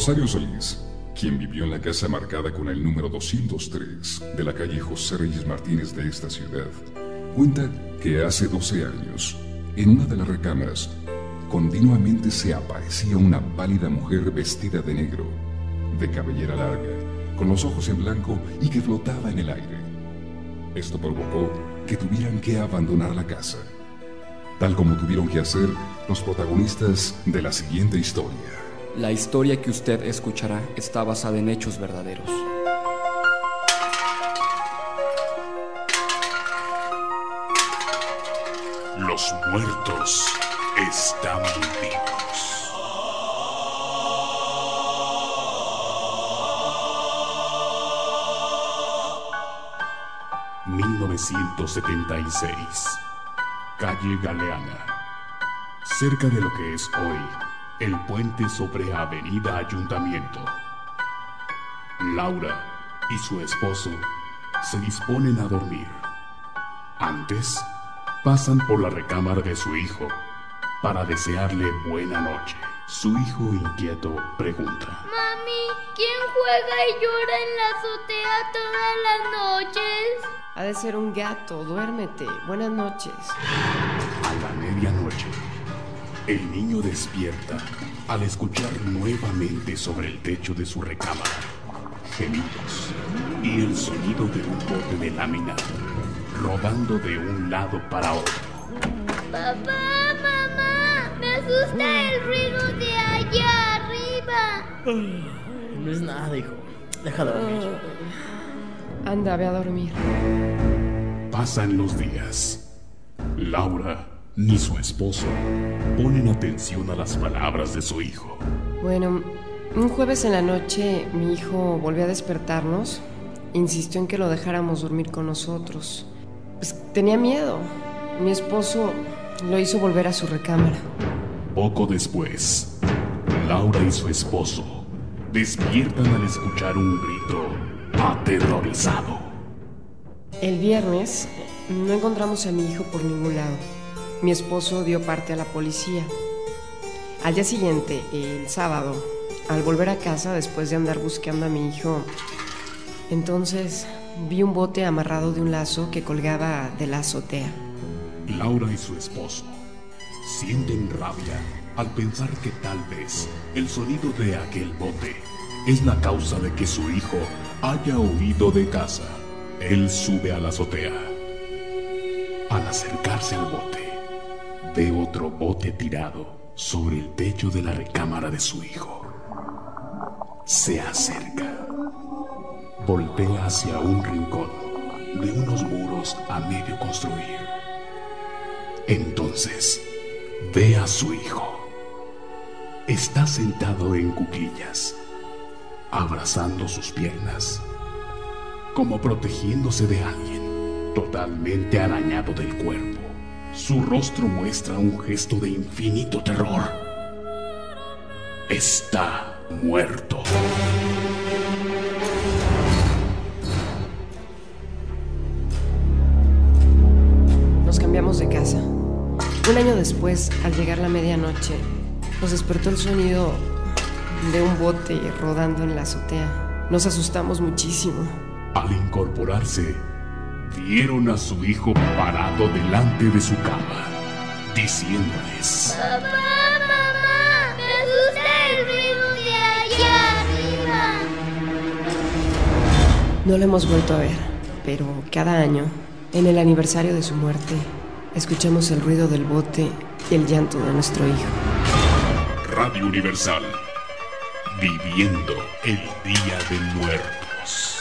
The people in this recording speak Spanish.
Rosario Solís, quien vivió en la casa marcada con el número 203 de la calle José Reyes Martínez de esta ciudad, cuenta que hace 12 años, en una de las recámaras, continuamente se aparecía una pálida mujer vestida de negro, de cabellera larga, con los ojos en blanco y que flotaba en el aire. Esto provocó que tuvieran que abandonar la casa, tal como tuvieron que hacer los protagonistas de la siguiente historia. La historia que usted escuchará está basada en hechos verdaderos. Los muertos están vivos. 1976. Calle Galeana. Cerca de lo que es hoy el puente sobre Avenida Ayuntamiento. Laura y su esposo se disponen a dormir. Antes, pasan por la recámara de su hijo para desearle buena noche. Su hijo inquieto pregunta. Mami, ¿quién juega y llora en la azotea todas las noches? Ha de ser un gato, duérmete. Buenas noches. A la medianoche, el niño despierta al escuchar nuevamente sobre el techo de su recámara gemidos y el sonido de un bote de lámina rodando de un lado para otro. Papá, mamá, me asusta el ruido de allá arriba. No es nada, hijo. Deja dormir. Anda, ve a dormir. Pasan los días. Laura ni su esposo ponen atención a las palabras de su hijo. Bueno, un jueves en la noche mi hijo volvió a despertarnos. Insistió en que lo dejáramos dormir con nosotros. Pues tenía miedo. Mi esposo lo hizo volver a su recámara. Poco después, Laura y su esposo despiertan al escuchar un grito aterrorizado. El viernes no encontramos a mi hijo por ningún lado. Mi esposo dio parte a la policía. Al día siguiente, el sábado, al volver a casa después de andar buscando a mi hijo, entonces vi un bote amarrado de un lazo que colgaba de la azotea. Laura y su esposo sienten rabia al pensar que tal vez el sonido de aquel bote es la causa de que su hijo haya huido de casa. Él sube a la azotea. Al acercarse al bote, ve otro bote tirado sobre el techo de la recámara de su hijo. Se acerca. Voltea hacia un rincón de unos muros a medio construir. Entonces, ve a su hijo. Está sentado en cuclillas, abrazando sus piernas, como protegiéndose de alguien, totalmente arañado del cuerpo. Su rostro muestra un gesto de infinito terror. Está muerto. Nos cambiamos de casa. Un año después, al llegar la medianoche, nos despertó el sonido de un bote rodando en la azotea. Nos asustamos muchísimo. Al incorporarse, vieron a su hijo parado delante de su cama, diciéndoles, Papá, mamá, me asusta el ruido de allá arriba. No lo hemos vuelto a ver, pero cada año, en el aniversario de su muerte, escuchamos el ruido del bote y el llanto de nuestro hijo. Radio Universal, viviendo el Día de Muertos.